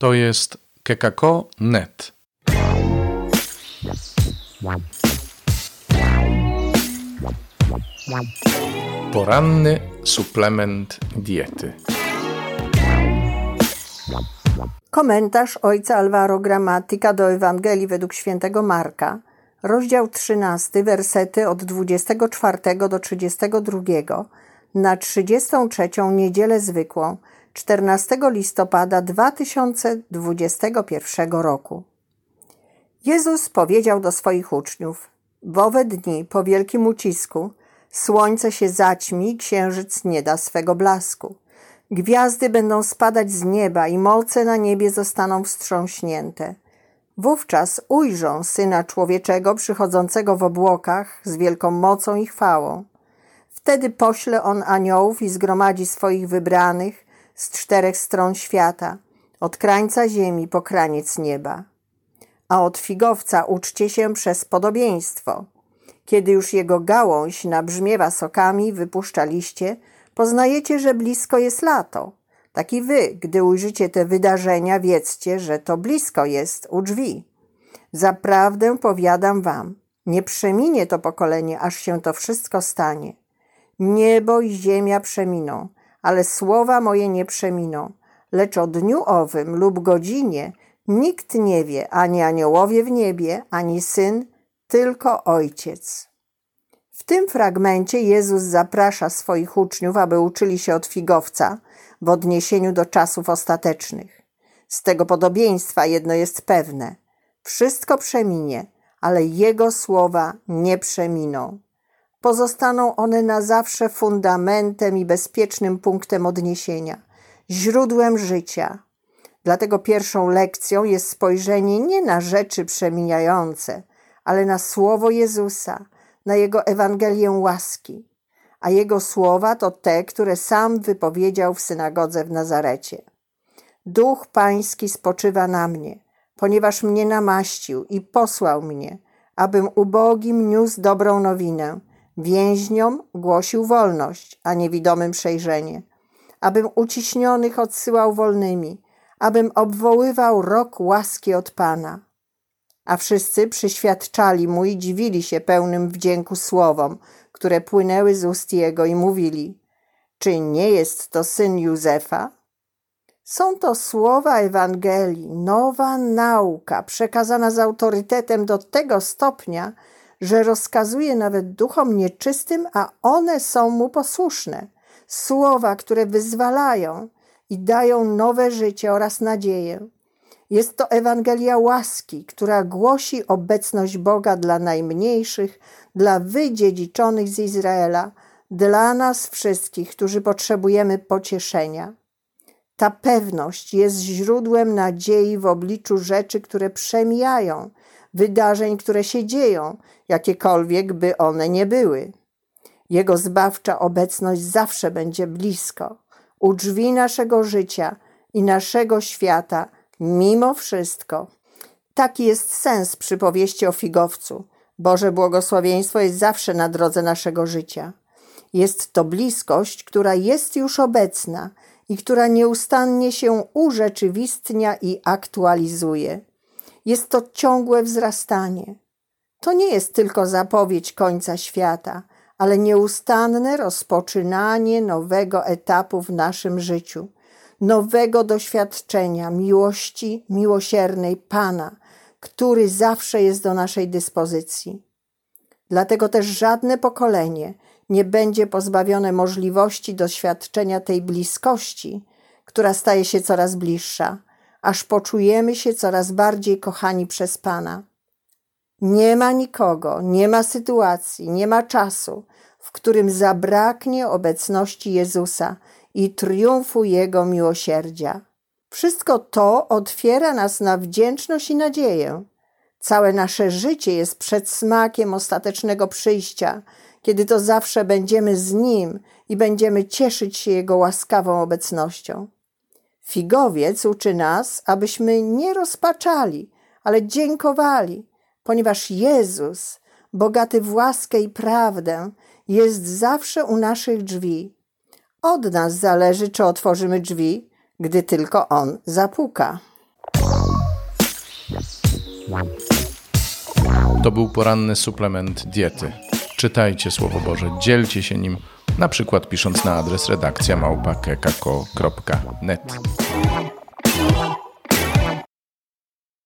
To jest kekako.net. Poranny suplement diety. Komentarz ojca Alvaro Gramatyka do Ewangelii według świętego Marka, rozdział 13, wersety od 24 do 32, na 33 niedzielę zwykłą, 14 listopada 2021 roku. Jezus powiedział do swoich uczniów: W owe dni po wielkim ucisku słońce się zaćmi, księżyc nie da swego blasku. Gwiazdy będą spadać z nieba i moce na niebie zostaną wstrząśnięte. Wówczas ujrzą Syna Człowieczego przychodzącego w obłokach z wielką mocą i chwałą. Wtedy pośle On aniołów i zgromadzi swoich wybranych z czterech stron świata, od krańca ziemi po kraniec nieba. A od figowca uczcie się przez podobieństwo. Kiedy już jego gałąź nabrzmiewa sokami, wypuszcza liście, poznajecie, że blisko jest lato. Tak i wy, gdy ujrzycie te wydarzenia, wiedzcie, że to blisko jest u drzwi. Zaprawdę powiadam wam, nie przeminie to pokolenie, aż się to wszystko stanie. Niebo i ziemia przeminą, ale słowa moje nie przeminą. Lecz o dniu owym lub godzinie nikt nie wie, ani aniołowie w niebie, ani syn, tylko ojciec. W tym fragmencie Jezus zaprasza swoich uczniów, aby uczyli się od figowca w odniesieniu do czasów ostatecznych. Z tego podobieństwa jedno jest pewne: wszystko przeminie, ale Jego słowa nie przeminą. Pozostaną one na zawsze fundamentem i bezpiecznym punktem odniesienia, źródłem życia. Dlatego pierwszą lekcją jest spojrzenie nie na rzeczy przemijające, ale na słowo Jezusa, na Jego Ewangelię łaski. A Jego słowa to te, które sam wypowiedział w synagodze w Nazarecie. Duch Pański spoczywa na mnie, ponieważ mnie namaścił i posłał mnie, abym ubogim niósł dobrą nowinę, więźniom głosił wolność, a niewidomym przejrzenie, abym uciśnionych odsyłał wolnymi, abym obwoływał rok łaski od Pana a wszyscy przyświadczali mu i dziwili się pełnym wdzięku słowom, które płynęły z ust jego i mówili: Czy nie jest to syn Józefa? Są to słowa Ewangelii, nowa nauka, przekazana z autorytetem do tego stopnia, że rozkazuje nawet duchom nieczystym, a one są mu posłuszne. Słowa, które wyzwalają i dają nowe życie oraz nadzieję. Jest to Ewangelia łaski, która głosi obecność Boga dla najmniejszych, dla wydziedziczonych z Izraela, dla nas wszystkich, którzy potrzebujemy pocieszenia. Ta pewność jest źródłem nadziei w obliczu rzeczy, które przemijają, wydarzeń, które się dzieją, jakiekolwiek by one nie były. Jego zbawcza obecność zawsze będzie blisko, u drzwi naszego życia i naszego świata Mimo wszystko, taki jest sens przypowieści o figowcu. Boże błogosławieństwo jest zawsze na drodze naszego życia. Jest to bliskość, która jest już obecna i która nieustannie się urzeczywistnia i aktualizuje. Jest to ciągłe wzrastanie. To nie jest tylko zapowiedź końca świata, ale nieustanne rozpoczynanie nowego etapu w naszym życiu nowego doświadczenia miłości miłosiernej Pana, który zawsze jest do naszej dyspozycji. Dlatego też żadne pokolenie nie będzie pozbawione możliwości doświadczenia tej bliskości, która staje się coraz bliższa, aż poczujemy się coraz bardziej kochani przez Pana. Nie ma nikogo, nie ma sytuacji, nie ma czasu, w którym zabraknie obecności Jezusa i triumfu Jego miłosierdzia. Wszystko to otwiera nas na wdzięczność i nadzieję. Całe nasze życie jest przedsmakiem ostatecznego przyjścia, kiedy to zawsze będziemy z Nim i będziemy cieszyć się Jego łaskawą obecnością. Figowiec uczy nas, abyśmy nie rozpaczali, ale dziękowali, ponieważ Jezus, bogaty w łaskę i prawdę, jest zawsze u naszych drzwi od nas zależy, czy otworzymy drzwi, gdy tylko on zapuka. To był poranny suplement diety. Czytajcie Słowo Boże, dzielcie się nim, na przykład pisząc na adres redakcja małpa.kekako.net.